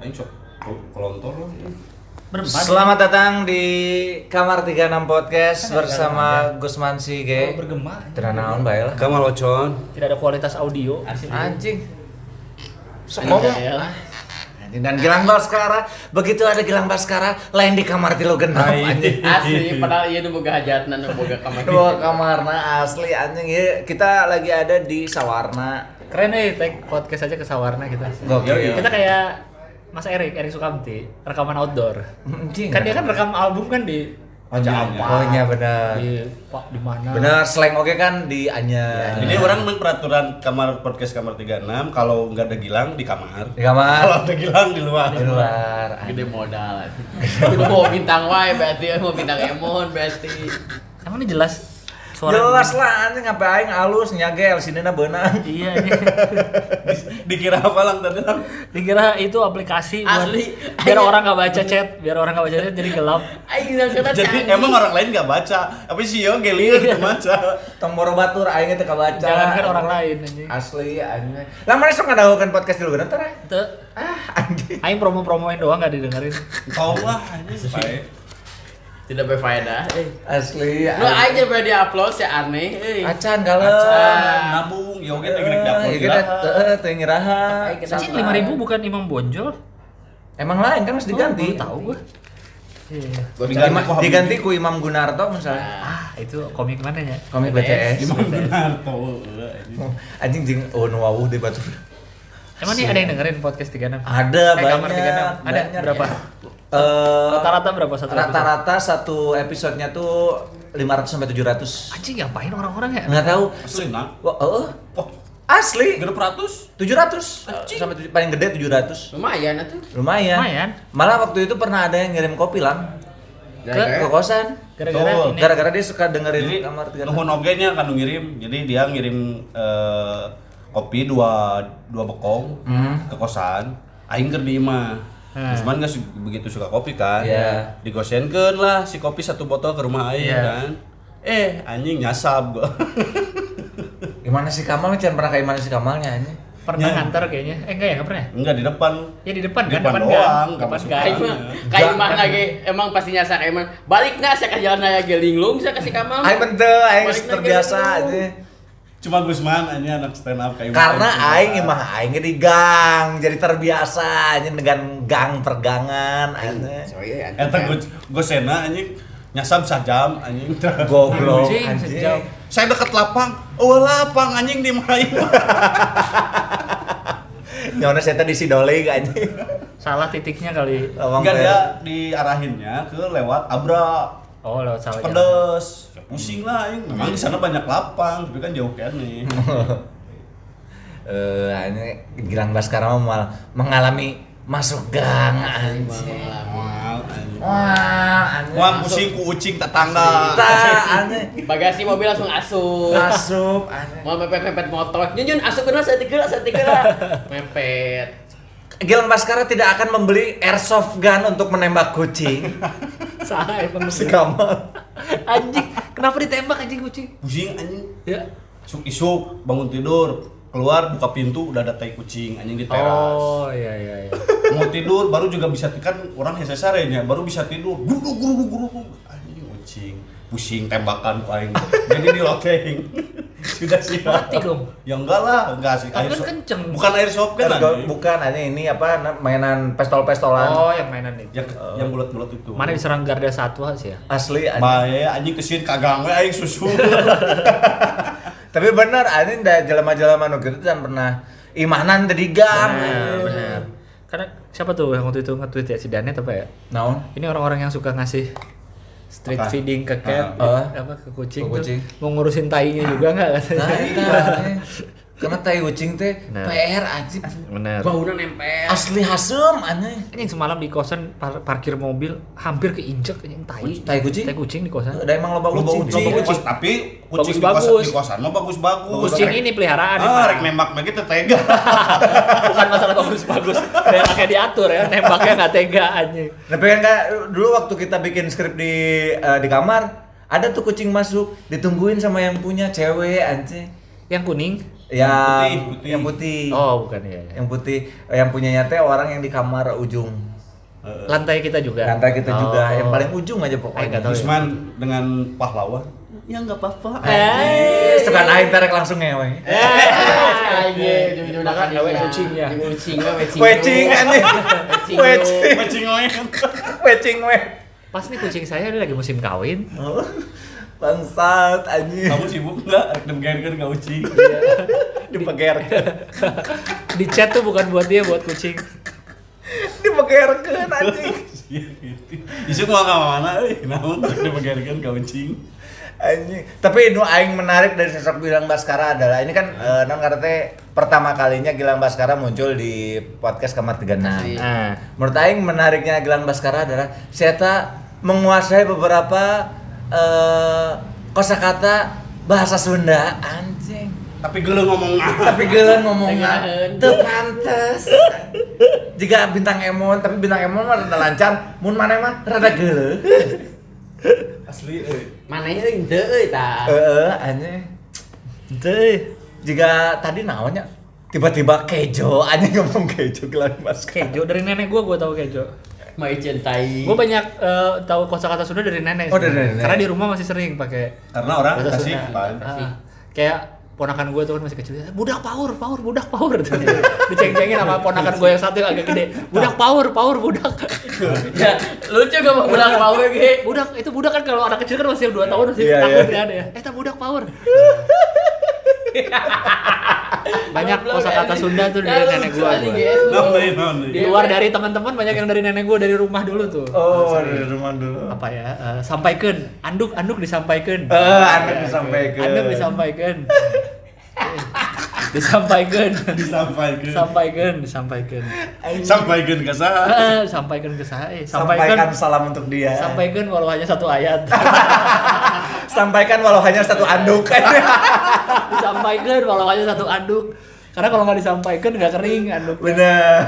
aing sok kolontor lah. Berempat. Selamat datang di Kamar 36 Podcast bersama Gusman si Oh, Ge. bergema. Tidak naon bae lah. Kamal Ocon. Tidak ada kualitas audio. Anjing. Sok ngomong. ya. Anjing, Dan Gilang Baskara, begitu ada Gilang Baskara, lain di kamar tilu genap anjing. Asli, padahal iya nu boga hajatna nu boga kamar. Dua kamarna asli anjing ya. Kita lagi ada di Sawarna. Keren nih, tag podcast aja ke Sawarna kita. Gokil. Kita kayak Mas Erik, Erik Sukamti, rekaman outdoor. Anjing. Kan dia kan rekam album kan di Aja Oh iya benar. di Pak di mana? Benar, slang oke kan di Anya. Jadi orang main peraturan kamar podcast kamar 36 kalau nggak ada Gilang di kamar. di kamar Kalau ada Gilang di luar. di luar. Gede modal. Itu mau bintang wae berarti mau bintang emon berarti. Emang ini jelas suara Jelas lah anjing ngapain aing alus nyage LCD-na beunang. Iya, ini. Dikira apa lang tadi lang? Dikira itu aplikasi buat- Asli. biar orang nggak baca chat, biar orang nggak baca chat jadi gelap. Aing bilang kata Jadi emang orang lain nggak baca. Apa sih yo gelir Iya. baca. Tong boro batur aing teh kabaca. Jangankan orang lain anjing. Asli anjing. Lah mana sok ngadahukeun podcast dulu ntar ah. Ah anjing. aing promo-promoin doang nggak didengerin. Tahu lah anjing. Tidak berfaedah. Eh. Asli. Lu aja pada upload ya aneh. euy. Acan kalau. Acan, nabung, yo ge teh geus dapur. Iya kita heeh teh ngiraha. Aing kita- Anjing 5000 bukan Imam Bonjol? Emang lain kan harus diganti. Oh, tahu gua. Iya. Diganti diganti ku Imam Gunarto misalnya. Ah, itu komik mana ya? Komik BTS. Imam Gunarto. anjing. Jing oh nu wawuh di batur. Emang nih ada yang dengerin podcast 36? Ada Eh, banyak. 36. Ada banyak. berapa? Eh, Rata-rata berapa satu episode? Rata-rata satu episodenya tuh 500 sampai 700. Anjing ngapain orang-orang ya? Nggak tahu. Asli nah. Wah, heeh. Oh, Asli. gerep ratus. 700 sampai tujuh- paling gede 700. Lumayan atuh. Lumayan. Lumayan. Malah waktu itu pernah ada yang ngirim kopi lang ke, ke kosan. Gara-gara. Gara-gara dia suka dengerin Jadi kamar tiga nuhun oge nya kan ngirim. Jadi dia ngirim eh, kopi dua dua bekong Hmm. ke kosan. Aing keur di imah. Hmm. Cuman nggak su- begitu suka kopi kan. Iya. Digosenkeun lah si kopi satu botol ke rumah aing Iya. kan. Eh, anjing nyasab gua. Gimana sih Kamal? Jangan pernah kayak mana sih Kamalnya ini? Pernah Ya. nganter kayaknya. Eh enggak ya, enggak pernah? Enggak di depan. Ya di depan Di kan, depan depan doang, gang. nggak Depan masuk gang. Aing mah kayak mah lagi emang pasti nyasar emang balik nah saya ke jalan raya ge linglung saya kasih kamal. Aing bente, aing terbiasa dulu. Cuma Gusman aja anak stand up kayak Karena aing mah aing di gang, jadi terbiasa aja dengan gang pergangan aja. Iya, Eta gue gue sena anjing nyasab sajam anjing. Goblok Anjing, anjing. Saya deket lapang. Oh lapang anjing di main. Nyonya saya tadi si Dolig anjing. Salah titiknya kali. Enggak dia diarahinnya ke lewat Abra. Oh, lewat jalan. Pedes. Ya, pusing lah anjing. Memang di sana banyak lapang, tapi kan jauh kan nih. Eh, ini Gilang Baskara mah mal- mengalami masuk gang anjing. Wah, anjing. Wah pusing ku ucing tetangga. Ta, anjing. Bagasi mobil langsung asup. Asup anjing. Mau mepet-mepet motor. Nyun asup kena saya tiga saya tiga. Mepet. Gilang Baskara tidak akan membeli airsoft gun untuk menembak kucing. Salah emang si Kamal. Anjing, kenapa ditembak anjing kucing? Pusing anjing. Ya. Isuk isuk bangun tidur keluar buka pintu udah ada tai kucing anjing di teras. Oh, iya iya iya. mau tidur baru juga bisa kan orang hesesarenya baru bisa tidur guru guru guru anjing kucing pusing tembakan ku aing jadi di loteng sudah sih Mati dong. ya enggak lah enggak sih Tapi kan kenceng. bukan airsoft kan Kan anjing. bukan anjing ini apa na- mainan pistol-pistolan. Oh, yang mainan itu. yang yang bulat-bulat itu Mana diserang Garda Satwa sih ya? Asli anjing. Bae anjing kesin kagang we aing susu Tapi bener anjing da jelema-jelema nu kitu kan pernah imanan tadi gang. Benar, benar. Karena siapa tuh yang waktu itu nge-tweet ya si Danet apa ya? Naon? Ini orang-orang yang suka ngasih street Apa? feeding ke cat, Ah. ya, apa ke kucing, Ke kucing. tuh mau ngurusin tainya juga nggak katanya? Nah. Karena tai kucing teh. PR anjing. Benar. Baunya nempel. Asli hasem anjing. Ini yang semalam di kosan par- parkir mobil hampir keinjek anjing tai. Tai kucing? Tai kucing di kosan. Ada emang loba Loba kucing. kucing, Loba kucing. tapi kucing di Bagus-bagus. kosan, di kosan mah bagus-bagus. Kucing Rek- ini peliharaan Ah, rek nembak mah kita tega. Bukan masalah bagus-bagus. Nembaknya diatur ya, nembaknya nggak tega anjing. Nah, pengen kayak dulu waktu kita bikin skrip di eh, di kamar, ada tuh kucing masuk, ditungguin sama yang punya cewek anjing. Yang kuning Yang Putih, putih. yang putih. Oh, bukan ya. Yang putih yang punyanya teh orang yang di kamar ujung. Heeh. Lantai kita juga. Lantai kita juga Oh. yang paling ujung aja pokoknya. nggak tahu. Usman dengan pahlawan. Ya nggak apa-apa. Eh, suka aing tarik langsung ngewe. Iya, ujung-ujung Makan makan gawe dia. kucingnya. Di Kucing we wecing. Wecing anjing. Kan. Wecing weh. Pas nih kucing saya dia lagi musim kawin. Bangsat anjing. Kamu sibuk nggak? Demikian kau ucing. Dipeger. Di chat tuh bukan buat dia, buat kucing. Dipegerkeun anjing. Isu mau ke mana? Eh, namun dipegarkan kau ucing. Anjing. Tapi nu aing menarik dari sosok Gilang Baskara adalah ini kan eh, non karena teh pertama kalinya Gilang Baskara muncul di podcast Kamar 36. Asli. Nah, Menurut aing menariknya Gilang Baskara adalah Seta menguasai beberapa eh, kosakata bahasa Sunda anjing. Tapi gue ngomong Tapi geuleuh ngomongnya Tengaheun. teu pantes. Jika bintang Emon, tapi bintang Emon mah rada lancar, mun maneh mah rada geuleuh. asli. Eh. Mana euy henteu euy tah. Heeh, anjing. Deh. Jika tadi naonnya tiba-tiba kejo, anjing ngomong kejo Gilang Baskara. Kejo dari nenek gua gua tahu kejo. Mai cintai. Gua banyak eh, tahu kosakata Sunda dari nenek. Oh, dari nenek. Karena di rumah masih sering pakai Karena orang kasih. Ah, kayak ponakan gue tuh kan masih kecil budak power power budak power diceng-cengin sama ponakan gue yang satu yang agak gede budak power power budak Ya, lucu gak mau pulang power ge. budak itu budak kan kalau anak kecil kan masih 2 tahun masih Iya, takut iya. ya ada ya eh budak power banyak kosakata anjing. Sunda tuh dari nenek. Nonton, nonton. di luar dari teman-teman banyak yang dari nenek gue dari rumah dulu tuh Oh, dari rumah dulu. apa ya eh, sampaikan anduk anduk disampaikan Eh, anda disampaikan. anduk disampaikan disampaikan Disampaikan. sampaikan disampaikan Sampaikan ke saya. Eh, sampaikan ke saya Sampaikan sampaikan salam untuk dia. sampaikan walau hanya satu ayat Sampaikan walau hanya satu anduk. disampaikan walau hanya satu anduk karena kalau nggak disampaikan nggak kering anduk Bener.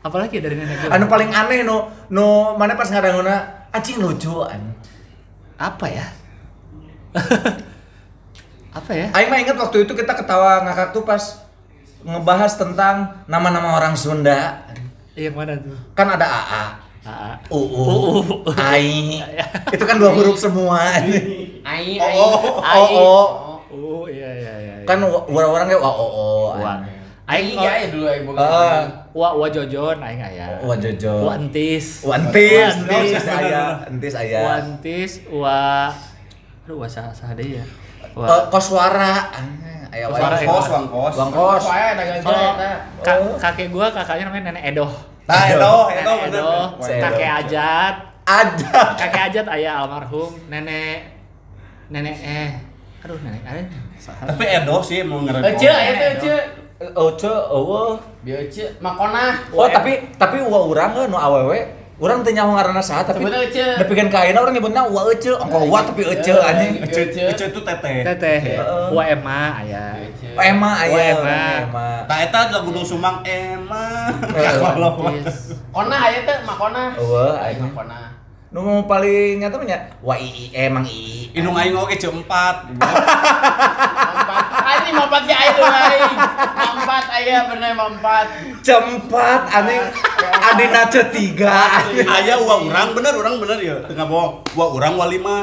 apalagi dari nenek gue Anu paling aneh no, no mana pas ngadanguna anjing lucu an. apa ya apa ya Aing mah inget waktu itu kita ketawa ngakak tuh pas ngebahas tentang nama-nama orang Sunda. yang mana tuh Kan ada AA, Aa. UU, AI. Itu kan dua huruf semua. Ai ai. Oh, Ai. oh, oh. oh iya iya iya iya. Kan orang-orang kayak oh, oh. Wah. Aing ya ya dulu aing boga. Ah. wa wa jojon aing aya Wah Jojo. wa entis Wah, entis, Wa entis aya, entis wa aya. entis wa aduh wa sah sah deui ya Eh, wa Koswara. Aya Koswara, wae. ya. Kos, bang kos. Bang Kos. Kalau Oh. kakek gua kakaknya namanya nenek Edoh Nah, itu, itu nenek bener. Edoh Si Edoh. kakek Ajat Ada. kakek Ajat ayah almarhum nenek nenek eh aduh nenek ada Tapi Edo sih mau ngerem. Ece teh ece. Oh, ce, oh. Bieu ece makona. Oh, tapi tapi wa urang ge nu awewe, urang teu nyaho ngaranna saha tapi Sebenarnya Ece. nepikeun ka ayeuna urang nyebutna wa ece, engko wa tapi ece anjing. Ece, Ece itu teteh. teteh Heeh. wa ema ayah Ema aya, Wa Ema. Ema. Nah, eta lagu Gunung Sumang emang. Eh, Kalau. Kona aya teh makona. Eueuh, Aing aing. makona. Nu paling nyata nya wa ii emang ii. Inung aing oge ceempat. Mampat. Anjing mampat ge aya dulu aing. Mampat aya bener mampat. Cempat anjing adina ce tiga anjing. Aya uang urang bener urang bener ya. Tengah bohong. Uang urang wa lima.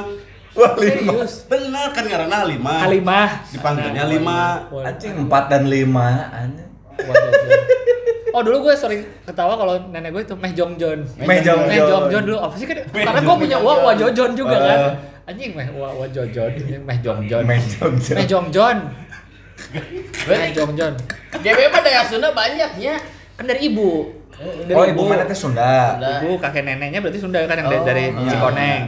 Wah lima. Bener kan ngaranna lima. Halimah Dipanggilnya lima. Wah, Anjing empat dan lima anjing. wah, jojon. Oh dulu gue sering ketawa kalau nenek gue itu meh jongjon. Meh jongjon. Meh jongjon dulu apa sih kan? Karena gue punya wa wa jojon juga kan. Anjing meh wa wa jojon, meh jongjon. Meh jongjon. Meh jongjon. Meh jongjon. GW mah daya Sunda banyaknya. Kan dari ibu. Dari Oh, ibu mana teh Sunda. Sunda. Ibu kakek neneknya berarti Sunda kan yang dari, Oh, dari iya. Cikoneng.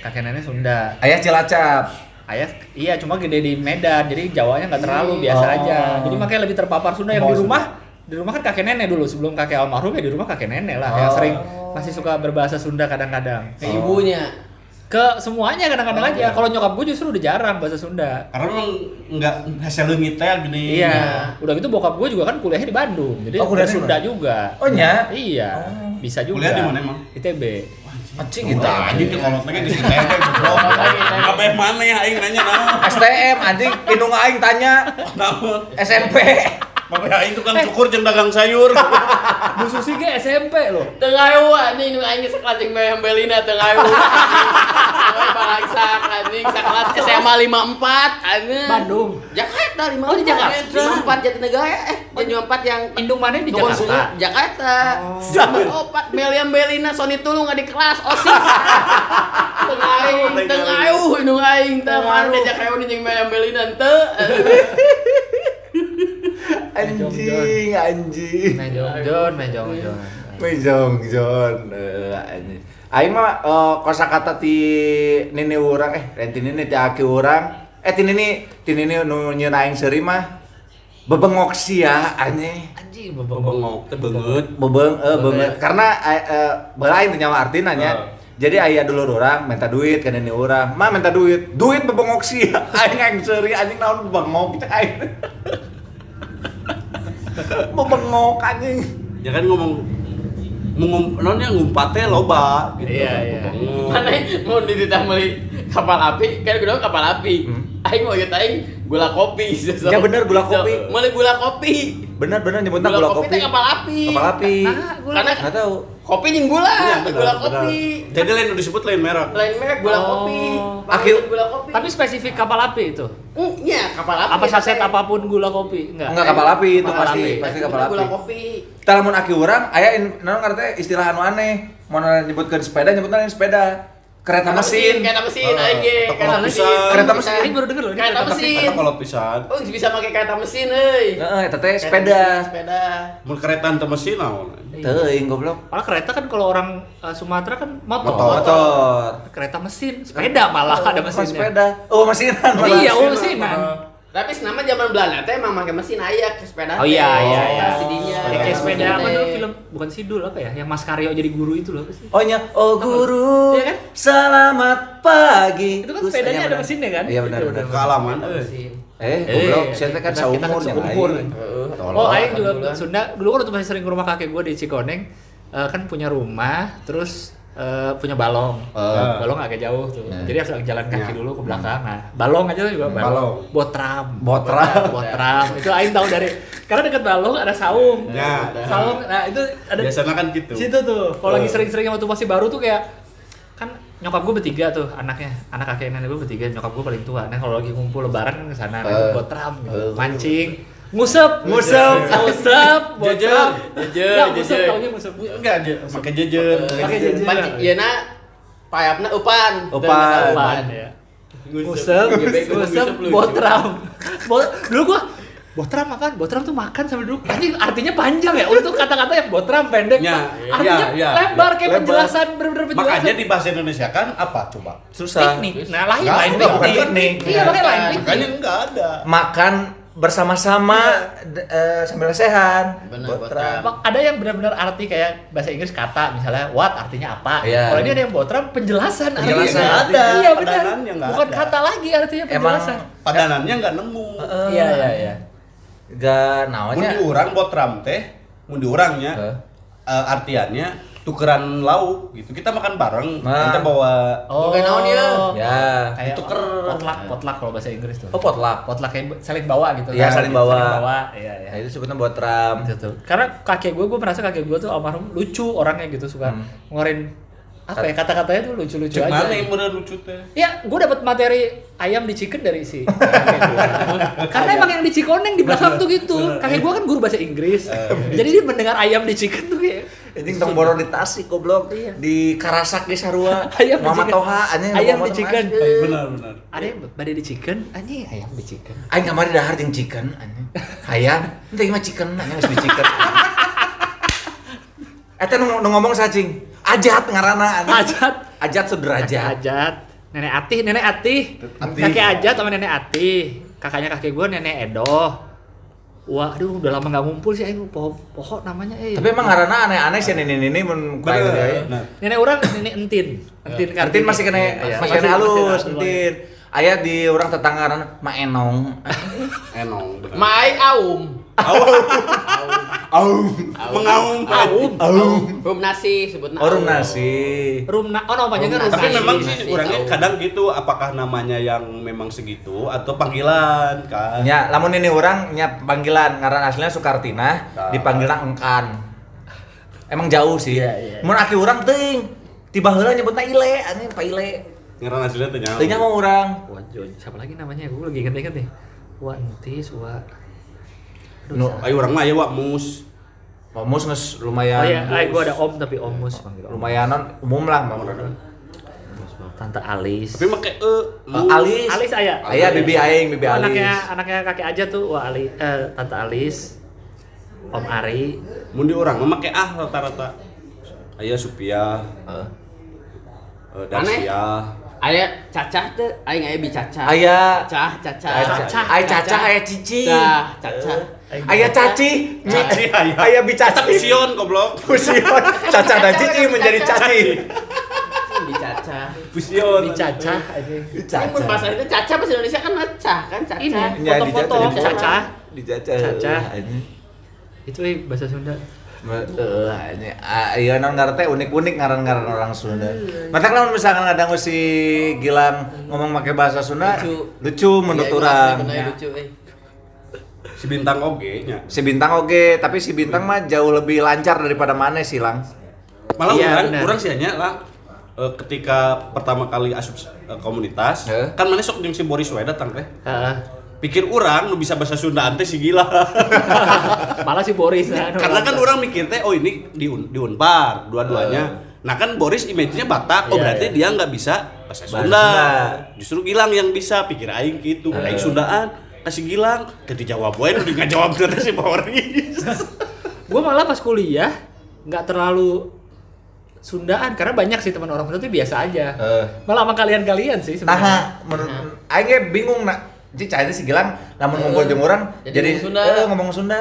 Kakek nenek Sunda. Ayah Cilacap. Ayah iya cuma gede di Medan jadi Jawanya nggak terlalu biasa Oh. aja. Jadi makanya lebih terpapar Sunda yang Oh, di rumah Sunda. di rumah kan kakek nenek dulu sebelum kakek almarhum ya di rumah kakek nenek lah yang Oh. sering masih suka berbahasa Sunda kadang-kadang. Ke ibunya. Ke semuanya kadang-kadang Oh, aja. iya. Kalau nyokap gue justru udah jarang bahasa Sunda. Karena memang enggak hasil leungit teh gini. Iya. Udah gitu bokap gue juga kan kuliahnya di Bandung. Jadi Oh, kuliah Sunda mana? juga. Oh nya. Iya. Oh. Bisa juga. Kuliah di mana emang? ITB. Anjing gitu. Anjing di kolot lagi di sini bro. Apa mana ya aing nanya naon? STM anjing indung aing tanya Naon? SMP. Apa aing tukang cukur jeung dagang sayur. Bu Susi ge SMP loh. Tengah ayu anjing nu aing sekelas jeung Meh Belina tengah ayu. Balaksak anjing sekelas SMA 54 anjing. Bandung. Jakarta 54. Oh, di Jakarta. 54 Jatinegara eh jadi 54 yang Indung mana di Jakarta? Jakarta. Sama opat Meliam Belina Sony Tulung di kelas OSIS. Tengah aing, tengah ayu indung aing teh Tengah mande ayu. jak ayu jeung Meliam Belina teu. Anjing, anjing. Mejong Jon, Mejong Jon. Mejong John. Eh, anjing. Aing mah eh, kosakata ti nini urang eh lain ti nini ti aki urang. Eh ti nini ti nini nu nyieun aing seuri mah bebengok sia anjing. Anjing Bengok teh beungeut. Bebeng eh beungeut karena eh, eh bae aing teh nyawa artina nya. Oh. Jadi aya dulur urang minta duit ka nini urang. Mah minta duit. Duit bebengok sia. Aing aing seuri anjing naon bebengok cek aing. Bebengok anjing. Ya kan ngomong ngum nonnya ngumpat teh loba gitu. Iya, iya. Bengok. Mana mau dititah meuli kapal api, kan gue kapal api. Hmm. Aing mau aing gula kopi. Ya bener, gula kopi. Meuli gula kopi. Bener bener nyebutna Gula gula kopi kopi. teh kapal api. Kapal api. Nah, gula Karena Enggak tahu. kopi jeung gula, Iya, benar, gula benar. kopi. Jadi lain udah disebut lain merek. Lain merek gula Oh. kopi. Panggil gula kopi. Tapi spesifik kapal api itu. Mm, iya, kapal api. Apa ya, saset teh. apa pun gula kopi? Enggak. Enggak kapal api itu Kapal pasti api. pasti kapal kita Gula api. kopi. Tah lamun aki urang aya in- naon istilah anu aneh. Mun nyebutkeun sepeda nyebutna lain sepeda. Kereta mesin. Kereta mesin Ah, aing ge, atau kereta mesin. Kereta mesin. Ini baru denger loh. Kereta mesin. Kalau pisan. Oh, bisa pakai kereta mesin euy. Heeh, eta teh Kereta sepeda. mesin, Sepeda. Mun kereta teu mesin naon? Teuing goblok. Malah kereta kan kalau orang uh, Sumatera kan motor. Motor. Motor. Kereta mesin, sepeda malah ada Bukan mesinnya. sepeda. Oh, mesinan. Oh, iya, oh, Mesin, mesinan. Tapi nama zaman Belanda teh emang pakai mesin aya ke sepeda. Oh iya iya iya. Kayak sepeda apa dulu film bukan Sidul apa ya? Yang Mas Karyo jadi guru itu loh apa sih? Oh nya, oh guru, Iya kan? selamat pagi. Itu kan sepedanya iya, ada mesinnya kan? Iya benar Itu benar. Kealaman euy. mesin. Eh, goblok, saya teh kan saumur yang seumur. lain. Heeh. Oh, Aing juga. Sunda. Dulu kan waktu masih sering ke rumah kakek gue di Cikoneng, eh, kan punya rumah, terus eh, punya balong. Eh. balong agak jauh tuh. Ya. Jadi harus jalan kaki Ya. dulu ke belakang. Nah, balong aja juga balong. Balong. Botram. Botram. Botram. itu Aing tahu dari karena dekat balong ada saung. Ya. Saung. Nah, itu ada Biasanya kan gitu. situ tuh. Kalau lagi Eh. sering-sering waktu masih baru tuh kayak kan nyokap gue bertiga tuh anaknya anak kakek nenek gue bertiga nyokap gue paling tua nah kalau lagi ngumpul lebaran kan ke sana Eh. itu botram gitu. Mancing Ngusep. ngusep botram Jejer, ya jejer. taunya ngusep Enggak aja pakai jejer. Pakai jejer. Na payapna upan. Upan. Teu, Apaan ya ngusep ngusep botram Bo- dulu gua Botram apaan? Botram tuh makan sambil duduk. Ini artinya panjang ya. Untuk kata-kata yang botram pendek Ya, tuh artinya ya, ya, lebar ya. kayak Lebar. penjelasan bener-bener penjelasan. Makanya di bahasa Indonesia kan apa coba? Susah. teknik. Nah, lain lain teknik. Iya, makanya lain Bukan. teknik. Makanya enggak ada. Makan bersama-sama eh, sambil lesehan. Benar, Botram. Ada yang benar-benar arti kayak bahasa Inggris kata misalnya what artinya apa. Iya. Kalau ini ada yang botram penjelasan. artinya. Penjelasan. Nggak ada. Iya benar. Nggak Bukan ada. kata lagi artinya Emang penjelasan. Padanannya enggak nemu. Iya iya iya. Gak Mun naonnya. di urang botram teh, mun di urangnya Heh. eh, artiannya tukeran lauk gitu. Kita makan bareng, Nah. kita bawa Oke, naon ya? Ya. Kayak Tuker. potluck potluck kalau bahasa Inggris tuh. Oh, potluck. Potluck kayak saling bawa gitu. Iya, kan. saling bawa. Saling bawa. Iya iya. Nah, itu sebutnya botram. Gitu tuh. Karena kakek gue, gue merasa kakek gue tuh almarhum lucu orangnya gitu suka Hmm. ngeluarin apa ya kata-katanya tuh lucu-lucu aja. mana yang bener lucu teh? Ya, gue dapat materi ayam di chicken dari si. Karena emang yang di Cikoneng di belakang tuh gitu. Kakek gue kan guru bahasa Inggris. Jadi dia mendengar ayam di chicken tuh kayak Anjing tong boro di Tasik goblok. Iya. Di Karasak di Sarua. ayam Mama chicken. Toha anjing ayam di chicken. Benar benar. Ada yang badai di chicken, anjing ayam di chicken. Aing kamari dahar jeung chicken anjing. Hayang, teh mah chicken anjing geus di chicken. Eta nu, nu ngomong sacing. Ajat ngaranna anjing. Ajat. Ajat Sudrajat. Ajat. Nenek Atih, Nenek Atih. Atih. Kakek Ajat sama Nenek Atih. Kakaknya kakek gue Nenek Edo. Wah, aduh udah lama nggak ngumpul sih, aing pohon pohon namanya eh. Tapi emang ngaranna aneh-aneh sih ini ini mun ku aing teh. Bener. Nah, Nenek orang nenek entin. Entin Entin masih kena Iya, masih kena halus, entin. Aya di orang tetangga Ma Enong. enong. Mai aum. Aum. Mengaum. Aum. Aum. Rum nasi sebutna. Oh, rum aum. nasi. Rumna, oh namanya kan Rumna. rumna. Tapi memang sih orangnya kadang gitu apakah namanya yang memang segitu atau panggilan kan. Nya, lamun ini orang nya panggilan ngaran aslinya Sukartina, Nah. dipanggilna engkan. Emang jauh sih. Iya, iya. Mun aki urang teuing, tiba heula nyebutna Ile, anjing pa Ile. Ngeran hasilnya tuh nyawa. Teuing mau urang. Siapa lagi namanya? Gue lagi inget-inget nih. Wah, entis, salah. Ayo orang mah ya wak mus. Mus nges lumayan. Oh iya, ay, gue ada om tapi om mus panggil om. lumayanan umum lah. Tante Alis. Tapi make e Uh, Alis. Alis ayah. Aya bibi aing, bibi Oh, Alis. anaknya anaknya kakek aja tuh, wah Ali, eh, Tante Alis, Om Ari, Mun di orang mah make ah rata-rata. Aya Supia, Heeh. eh, Darsia. Aya cacah teh, aing aya bi cacah. Aya Cacah, cacah. Aya cacah, aya cacah, aya cici. Cacah, cacah. Ayah caci, caci ayah. Ayah bicaci. Tapi sion goblok. Fusion. Caca dan cici menjadi caci. Bicaca. Fusion. Bicaca aja. Bicaca. Ini bahasa itu caca bahasa Indonesia kan caca, kan caca. Ini foto-foto iya, caca. Dijaca. Caca. Itu eh, bahasa Sunda. Betul, ini ayo nang teh unik-unik ngaran-ngaran orang Sunda. Iya, Mata kalau misalkan kadang si Gilang ngomong pakai bahasa Sunda, lucu, lucu menurut orang. Lucu, eh. Si bintang oge nya. Si Bintang oke, tapi si Bintang mah jauh lebih lancar daripada mana sih, Lang? Malah Iya, orang, benar. orang sih hanya lah eh, ketika pertama kali asup eh, komunitas, Heeh. kan mana sok jeung si Boris we datang teh. Heeh. Pikir orang nu bisa bahasa Sunda teh si gila. Malah si Boris nah, Karena kan orang mikir teh oh ini di Un- di Unpar dua-duanya. Nah kan Boris image-nya Batak, oh Iya, berarti iya. dia nggak bisa bahasa. Sunda. Justru Gilang yang bisa, pikir aing gitu. Aing Sundaan, kasih Gilang, ketika jawab wae nu ngajawab terus si Boris. gue malah pas kuliah nggak terlalu Sundaan karena banyak sih teman orang Sunda tuh biasa aja. Eh. Malah sama kalian-kalian sih sebenarnya. Nah, menurut aing ge bingung nak. Jadi cai si Gilang namun ngumpul jeung urang Jadi jadi ngomong Sunda. eh, ngomong Sunda.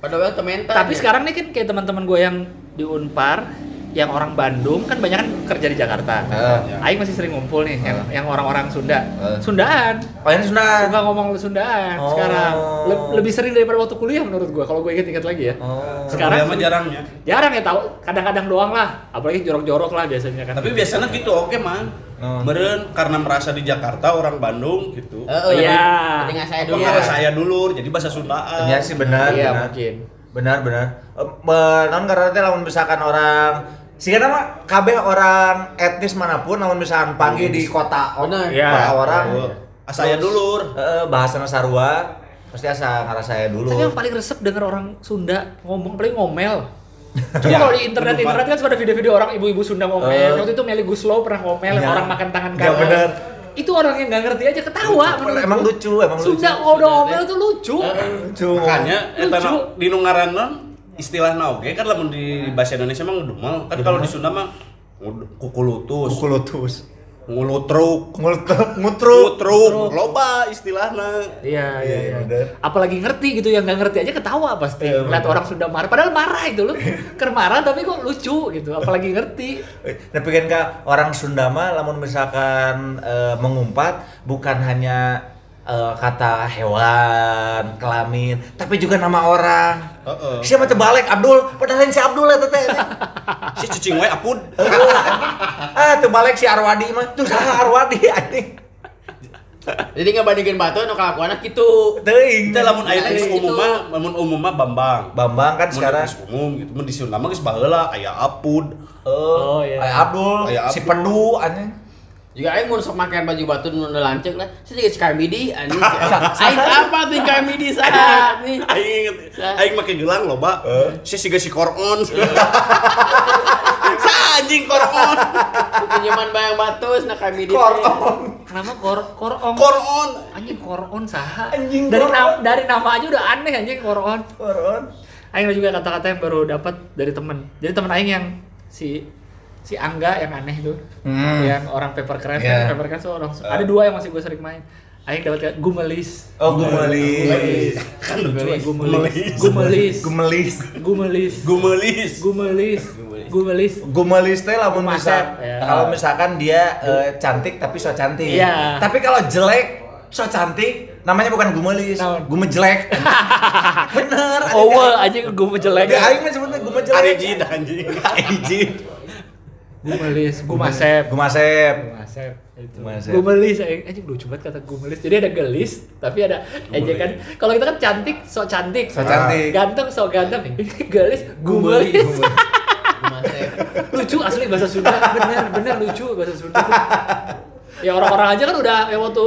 Padahal tementan. Tapi ya. sekarang nih kan kayak teman-teman gue yang di Unpar, yang orang Bandung kan banyak kan kerja di Jakarta. Heeh. Aing masih sering ngumpul nih yang, yang orang-orang Sunda. Eh. Sundaan. Oh, ini Sunda. Suka ngomong Sundaan Oh. sekarang. Le- lebih sering daripada waktu kuliah menurut gue. Kalau gue inget-inget lagi ya. Oh. Sekarang mah jarangnya. jarang ya tahu. Kadang-kadang doang lah. Apalagi jorok-jorok lah biasanya kan. Tapi biasanya gitu oke man. Oh. Meren karena merasa di Jakarta orang Bandung gitu. Eh, oh, Iya. Saya dulu. karena saya dulur jadi bahasa Sundaan. Iya sih benar, Iya, benar. mungkin. Benar, benar. Eh, be- non karena lamun misalkan orang sih mah kabeh orang etnis mana pun namun misalkan panggil di kota. Iya. kota orang Oh, Asaya dulur. eh bahasa sarua pasti asa ngarasa saya dulu. Tapi yang paling resep denger orang Sunda ngomong paling ngomel. Coba Ya, kalau di internet internet kan suka ada video-video orang ibu-ibu Sunda ngomel. Eh. Waktu itu Meli Guslow pernah ngomel Ya. orang makan tangan Ya, kanan. bener. Itu orang yang nggak ngerti aja ketawa. menurut emang lucu, emang lucu. Sunda ngomel tuh lucu. Lucu. Makanya eta Lucu. na- di nu ngaranna istilahna oge kan lamun di bahasa Indonesia mah ngudumel. Kan kalau di Sunda mah ngud- kukulutus, kulutus. ngulutruk, Ngutruk, loba istilahna. Iya, iya, iya. bener. Apalagi ngerti gitu yang nggak ngerti aja ketawa pasti. Iya, Lihat orang Sunda marah, padahal marah itu lu. Ker marah tapi kok lucu gitu. Apalagi ngerti. Tapi kan kak orang Sunda mah lamun misalkan eh, mengumpat bukan hanya eh, kata hewan, kelamin, tapi juga nama orang. Heeh. Siapa terbalik Abdul, padahal si Abdul ya teteh. Si cicing we apud. ah terbalik si Arwadi mah, tuh saha Arwadi anjing. Jadi ngebandingin batu nu kelakuanna kitu. Teuing. Kita lamun ayeuna geus Itu. umum mah, lamun umum mah Bambang. Bambang kan sekarang. umum gitu, mun di Sunda mah geus baheula aya apud. Oh, Oh, iya. Aya Abdul, si. Pedu anjing. Juga aing mun sok makan baju batu nu lancek lah. Saya juga si Karmidi anjing. Aing apa tuh Karmidi saha nih? Aing inget, aing make gelang loba. Si siga si koron. Sa anjing koron. Pinjaman bayang batus na Karmidi. teh. Koron. Kenapa kor korong? Koron. Anjing koron saha. Anjing, dari koron. nama dari nama aja udah aneh anjing koron. Koron. Aing juga kata-kata yang baru dapat dari temen. Jadi temen Aing yang si si Angga yang aneh tuh hmm. yang orang paper craft iya. yeah. paper craft tuh orang uh. ada dua yang masih gue sering main Aing dapat kayak gumelis. Oh, gumelis. Gumelis. Kan lucu gumelis. Ya, gumelis. Gumelis. Gumelis. Gumelis. Gumelis. Gumelis. Gumelis gumelis lamun gumelis ya. kalau misalkan dia gumelis cantik tapi so cantik. Iya. Tapi kalau jelek so cantik namanya bukan gumelis, no. gume jelek. Bener. Oh, aja gume jelek. Aing mah sebutnya gume jelek. Arijin anjing. Arijin. Gumelis, gumasep. Gumasep. Gumasep. Itu. Gumasep. Gumelis, anjing anjing lucu banget kata gumelis. Jadi ada gelis, tapi ada ejekan. Kalau kita kan cantik, sok cantik. So cantik. Ganteng, sok ganteng. Ini gelis, gumelis. Gumasep. lucu asli bahasa Sunda. Bener, bener lucu bahasa Sunda. ya orang-orang aja kan udah ya waktu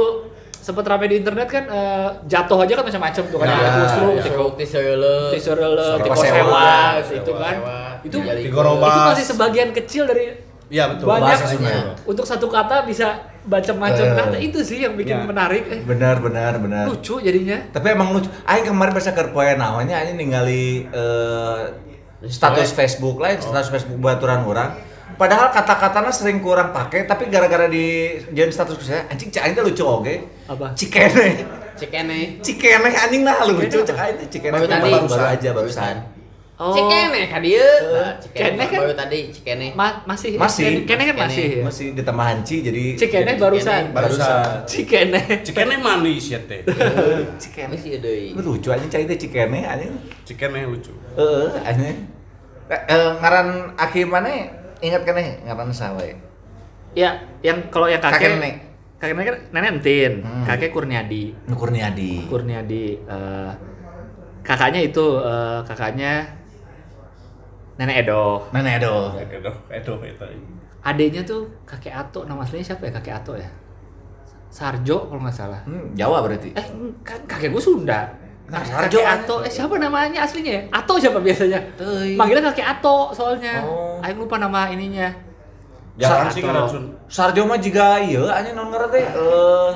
sempet rame di internet kan eh, jatuh aja kan macam-macam tuh kan Ya, ada tusru, ya. tikus Tikuk tiseule. tisurele, Tikus tikus sewa. itu kan. sewa. Itu itu masih sebagian kecil dari Iya betul. banyak Bahasa Sunda. untuk satu kata bisa macam-macam Eh. kata itu sih yang bikin Ya. menarik eh, Benar, benar, benar. lucu jadinya Tapi emang lucu. Aing kemarin bisa ke poe naonnya aing ningali eh, status Facebook lain, status Facebook baturan orang. Padahal kata-katanya sering kurang pakai, tapi gara-gara di jadi status saya anjing cak aing teh lucu oge. Apa? Cikene. Cikene. Cikene anjing nah lucu cak aing teh cikene. Baru tadi. baru, baru aja barusan. Oh Cikene ka dieu. Nah, Cikene kan- baru tadi cikene. ma- masih Masih. kene kan Cikene. masih ya Masih ditambah hanci jadi cikene barusan Barusan. cikene Cikene manis ya teh. cikene. Masih deui. Lucu anjing cak teh cikene anjing. Cikene lucu. Heeh, anjing. Eh, eh, ngaran Aki mana? Ingat kan nih ngaran sawe. ya yang kalau yang kakek Kakek kakek kan nenek entin Hmm. kakek kurniadi Kurniadi. kurniadi eh, kakaknya itu eh, kakaknya nenek edo. Nenek Edo. Edo, Edo, Edo. adiknya tuh kakek Ato. Nama aslinya siapa ya? Kakek Ato ya? Sarjo kalau nggak salah. Hmm, Jawa berarti. eh kan kakek gue Sunda. Nah, kakek Sarjo Ato. eh siapa namanya aslinya ya? Ato siapa biasanya? Teuing. manggilnya kakek Ato soalnya. Oh. Aing lupa nama ininya. Jarang sih. Sarjo mah juga iya anjing non teh eh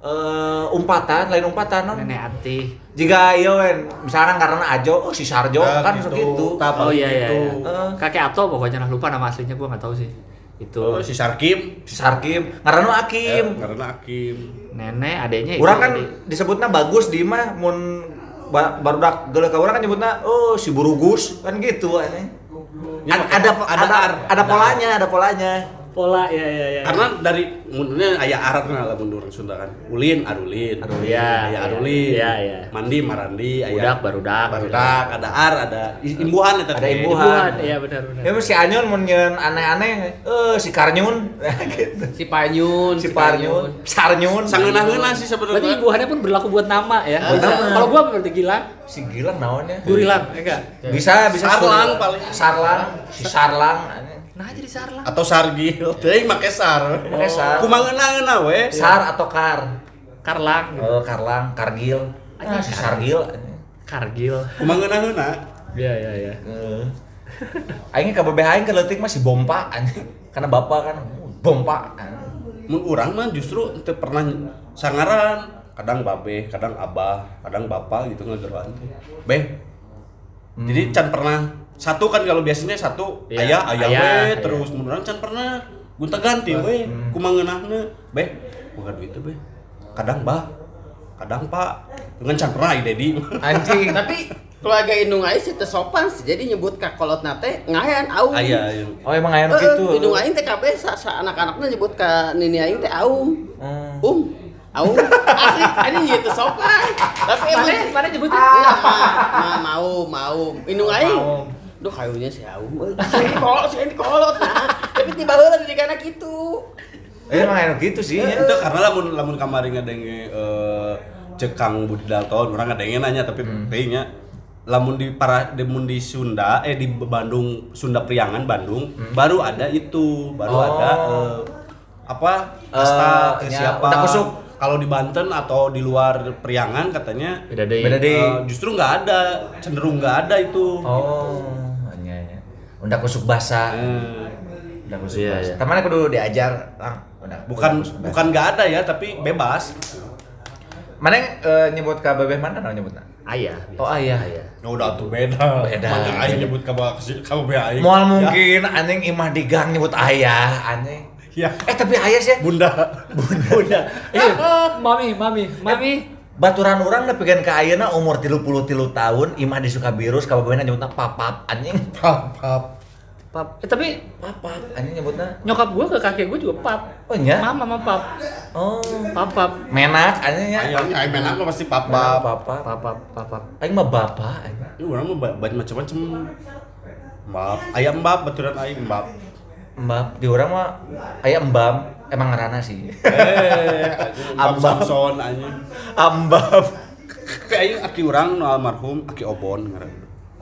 eh umpatan, lain umpatan non. nenek Ati Jika iya wen, misalkan karena Ajo, oh si Sarjo Nah, kan gitu. segitu. Tap. oh iya iya, gitu. iya. Eh. kakek Ato pokoknya lah lupa nama aslinya gue nggak tahu sih itu Oh, si Sarkim. Si Sarkim, karena Akim. Eh, Karena Akim. nenek adiknya itu Orang kan disebutnya bagus di mah mun ba- barudak geuleuh ka urang kan nyebutnya oh si Burugus kan gitu. Ya, Ad- pakai ada apa- ada ada ar. ada polanya, ada polanya. Pola ya ya ya Karena dari mundurnya aya Arab nah lamun orang Sunda kan. Ulin, Arulin. Arulin. Aya iya. Arulin. Iya, iya. Mandi, Marandi, aya Budak, barudak. Barudak, ada Ar, ada imbuhan eta Ada teh. imbuhan. Buhan, iya benar benar Ya si Anyun mun aneh-aneh, eh si Karnyun gitu. Si Panyun, Si Parnyun, Sarnyun, Sangeunah-ngeunah sih berarti sebenarnya. ibuannya pun berlaku buat nama ya kalau gua berarti Gilang si Gilang naonnya? Gurilang ya enggak Bisa bisa Sarlang paling. Sarlang, si Sarlang. Nah jadi Sarlang Atau Sargil. Teuing make sar. Make sar. Kumangeunah-ngeunah we. Sar atau Kar? Karlang Oh, Karlang, Kargil. Ah, si Sargil. Kargil Kumangeunah-ngeunah. iya iya iya Eh. Aing kabeh aing ke leutik mah si Bompa anjing. Karena bapak kan Bompa. Mun urang mah justru teu pernah sangaran. Kadang babe, kadang abah, kadang bapak gitu ngageroan teh. Beh. Jadi can pernah satu kan kalau biasanya satu Iya, ayah ayah ayah, we ayah. terus mun urang can pernah gonta ganti we kumangeunahna. Beh, bukan duit teh beh. Kadang bah, kadang pak. Dengan can pernah ieu Dedi. Anjing. Tapi keluarga indung aing sih sopan sih. Jadi nyebut ka kolot nate ngayan aum. Ayah, ayah. Oh emang aya Heeh, gitu. indung aing teh kabeh sa, sa anak-anakna nyebut ka nini aing teh aum. Hmm. Um, aum. Asli, anjing ieu teu sopan. Tapi mana emang mana nyebutnya Iya, ma, ma, mau, mau. Indung aing. Duh, kayunya si aum. euy. Saya kolot, saya kolot nah. Tapi tiba heula di kana kitu. Eh, emang aya gitu sih. ya. itu karena lamun lamun kamari ngadenge eh cekang Budi Dalton orang ngadenge nanya tapi kayaknya lamun di para lamun di Sunda eh di Bandung Sunda Priangan Bandung baru ada itu baru Oh. ada eh, apa kasta Eh, ke ya, siapa kalau di Banten atau di luar Priangan katanya beda deh Beda deh. eh, justru nggak ada cenderung nggak ada itu Oh, hanya ya. Unda kusuk basah. Eh, Unda kusuk Iya, basah. iya. Temannya kudu diajar, Lang. Udah, bukan udah bukan nggak ada ya tapi bebas Mana yang eh, nyebut ka bebeh mana nah nyebutna? ayah Oh, ayah. ayah Ya udah tuh beda. Beda. Mana aing nyebut kamu kamu be aing. Moal Ya. mungkin anjing imah di gang nyebut ayah, anjing. Ya. Eh tapi ayah sih Bunda. Bunda iya mami mami mami baturan orang nepikeun ka ayeuna umur 33 tahun imah di Sukabirus kababena nyebutna papap anjing. Pap pap. Pap. Eh, tapi Papa, anjing nyebutnya. nyokap gua ke kakek gua juga pap. Oh nya? Mama sama pap. Oh. Pap pap. Menak anjing nya. Ayam, ayam enak mah pasti Papa, papa. papa. Pap pap pap pap. Aing mah bapak. Ini orang mah ba- banyak macam-macam. Mbap, ayam mbap, baturan ayam mbap. Mbak, di orang mah aya embam, emang ngarana sih. Eh, Ambap. Samson anjing. Ambam. Tapi aing aki urang nu almarhum aki obon ngaran.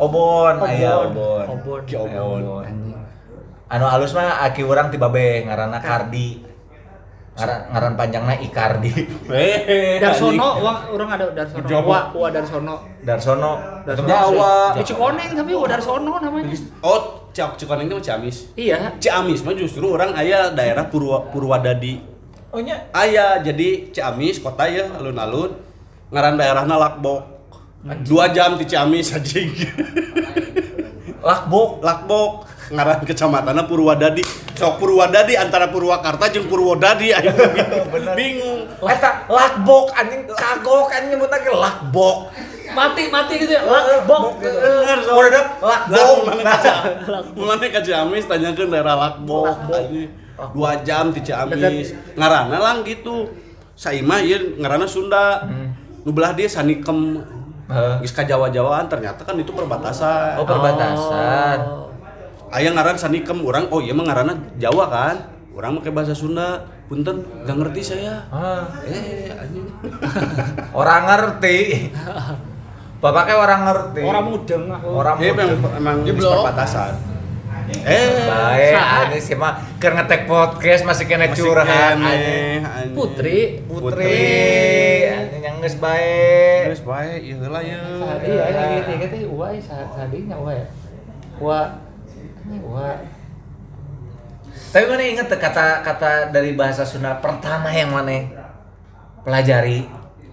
Obon, aya obon. Obon. Ki obon. Anu halus mah aki urang tiba be ngaranna Kardi. Ngaran, ngaran panjangna Ikardi. Eh, Darsono, uang orang ada Darsono. Jawa. Wa, wa Darsono. Darsono. Darsono. Jawa. Ya Cikoneng tapi wa Darsono namanya. Oh, Cik Cikoneng itu mah Ciamis. Iya. Ciamis mah justru orang aya daerah Purwa Purwadadi. Oh nya. Aya jadi Ciamis kota ya alun-alun ngaran daerahna Lakbok. Dua jam di Ciamis anjing. Lakbok. Lakbok ngaran kecamatannya Purwadadi. Sok Purwadadi antara Purwakarta jeung Purwodadi ayo bingung. Eta lakbok anjing kagok anjing nyebutna ge lakbok. Mati mati gitu ya. Lakbok. Bener, sok. Udah lakbok. Mana kaca? Mana ke Ciamis tanyakeun daerah Lakbok. anjing. Dua jam di Ciamis. Ngaranna lang gitu. Saimah ieu ngaranna Sunda. Nu belah dia Sanikem. Geus ka Jawa-Jawaan ternyata kan itu perbatasan. Oh, perbatasan. Oh. Aya ngaran Sanikem orang oh iya mah ngaranna Jawa kan. Orang pakai bahasa Sunda. Punten, gak ngerti saya. Ah, Eh, anjing. orang ngerti. Bapaknya orang ngerti. Orang mudeng aku. Orang muda. emang emang di perbatasan. Eh, Baik, Saat. ini sih mah keur ngetek podcast masih kena curhat anjing. Putri. Putri, anjing yang geus bae. Terus bae, ieu heula ye. Sadi ya, lagi tiga teh uwa ya, sa- sadinya ya. Uwa. Ini uwa. Tapi mana inget tuh kata-kata dari bahasa Sunda pertama yang mana pelajari?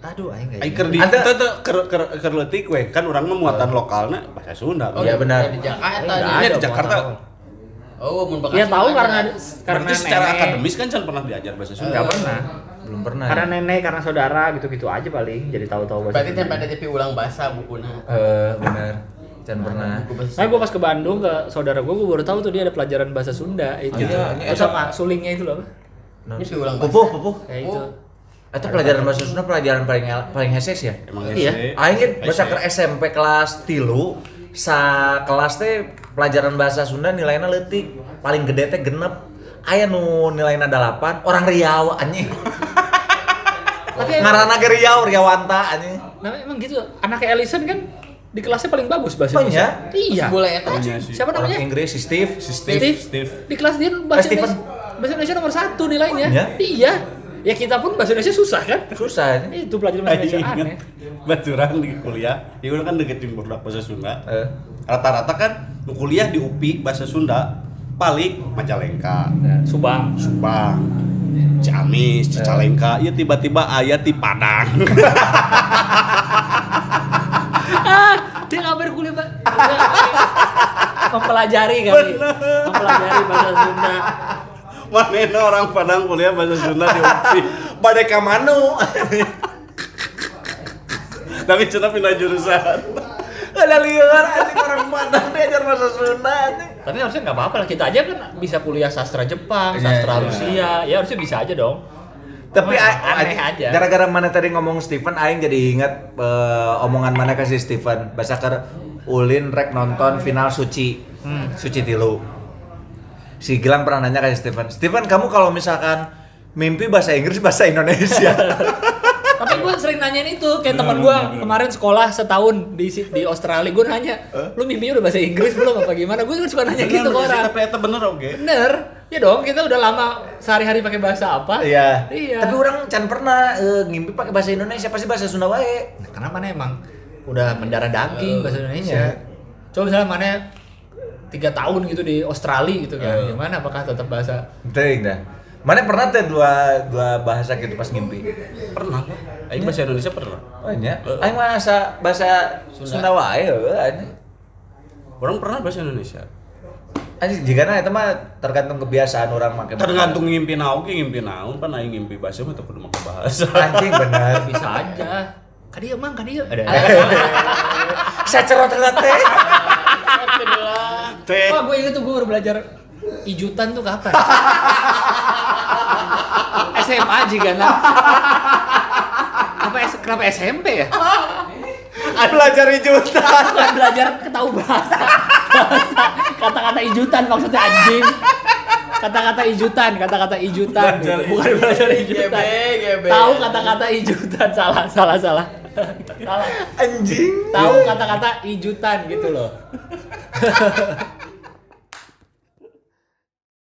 Aduh, aing Ai enggak. keur di Ada- teu teu keur keur keur leutik we kan urang mah muatan lokalna bahasa Sunda. Oh, Iya, benar. Di Jakarta. Iya, di Jakarta. Oh, mun Iya tahu Bekasi karena ada. karena Berarti secara akademis kan can pernah diajar bahasa Sunda. Enggak pernah. Belum pernah. Karena ya? nenek, karena saudara gitu-gitu aja paling jadi tahu-tahu bahasa. Berarti tempat ada TV ulang bahasa bukuna. Eh, benar. Jangan pernah. Nah, gue pas ke Bandung ke saudara gue, gue baru tahu tuh dia ada pelajaran bahasa Sunda itu. Iya, ini Terus sama sulingnya itu loh apa? Ini ulang bahasa. Pupuh, pupuh. Ya itu. Itu pelajaran bahasa Sunda pelajaran paling paling heses ya? Emang Iya. Aing kan bahasa SD. ke SMP kelas tilu sa kelas teh pelajaran bahasa Sunda nilainya leutik paling gede teh genep aya nu nilainya 8 orang Riau anjing Tapi emang, ngaranna ge Riau Riawanta anjing nah, emang gitu. Anaknya Ellison kan di kelasnya paling bagus bahasa Indonesia. iya? Iya. Boleh eta. Iya sih. Siapa orang namanya? Inggris si Steve Si Steve, Steve. Steve. Di kelas dia bahasa Eh, Steven. Indonesia, bahasa Indonesia nomor satu nilainya. Iya? Iya. Ya kita pun bahasa Indonesia susah kan? susah anjing. Itu pelajaran bahasa Indonesia Ingat aneh. baturan di kuliah, ya udah kan deketin budak bahasa Sunda. Eh, Rata-rata kan kuliah di UPI bahasa Sunda paling Majalengka, Subang. Subang, Ciamis, Cicalengka, ya tiba-tiba ayat di Padang. ah, dia ngapain kuliah Pak? mempelajari kali. Mempelajari bahasa Sunda. Mana orang Padang kuliah bahasa Sunda di UPI. badai ka manu Tapi cina pindah jurusan. ada liar anjing orang Padang diajar bahasa Sunda anjing Tapi harusnya nggak apa-apa lah. Kita aja kan bisa kuliah sastra Jepang, Iya, sastra iya. Rusia. Ya harusnya bisa aja dong. tapi Cuma a- aneh aja. gara-gara mana tadi ngomong Steven aing jadi ingat eh, omongan mana kasih Steven bahasa ker ulin rek nonton final suci Hmm. suci tilu si Gilang pernah nanya kasih Steven Steven kamu kalau misalkan mimpi bahasa Inggris bahasa Indonesia Tapi gue sering nanyain itu kayak teman gue kemarin sekolah setahun di di Australia gue nanya, lu mimpinya udah bahasa Inggris belum apa gimana? Gue kan suka nanya gitu ke orang. Tapi itu bener oke. Bener, ya dong kita udah lama sehari-hari pakai bahasa apa? iya Iya. tapi orang can pernah eh, ngimpi pakai bahasa Indonesia pasti bahasa Sunda wae Nah, karena mana emang udah mendarah daging bahasa Indonesia. Coba misalnya mana tiga tahun gitu di Australia gitu kan, Eh. gimana? Apakah tetap bahasa? Penting dah mana pernah tuh dua dua bahasa gitu pas ngimpi Pernah. Aing bahasa Indonesia pernah. oh iya aing bahasa bahasa Sunda wae heueuh, anjing Orang pernah bahasa Indonesia. Anjing jika itu mah tergantung kebiasaan orang pakai Tergantung ngimpi naon ge ngimpi naon kan aing ngimpi bahasa mah teu kudu make bahasa. anjing benar Bisa aja. Kadia emang kadia ada. saya cerot teh teh. Oh, gue inget tuh gue baru belajar ijutan tuh kapan? SMA juga nah. Apa S- kenapa SMP ya? Belajar ijutan. Bukan belajar ketahu bahasa. Bahasa. Kata-kata ijutan maksudnya anjing. Kata-kata ijutan, kata-kata ijutan. Belajar Bukan belajar ijutan. Tahu kata-kata ijutan salah, salah, salah. Salah. Anjing. Tahu kata-kata ijutan gitu loh.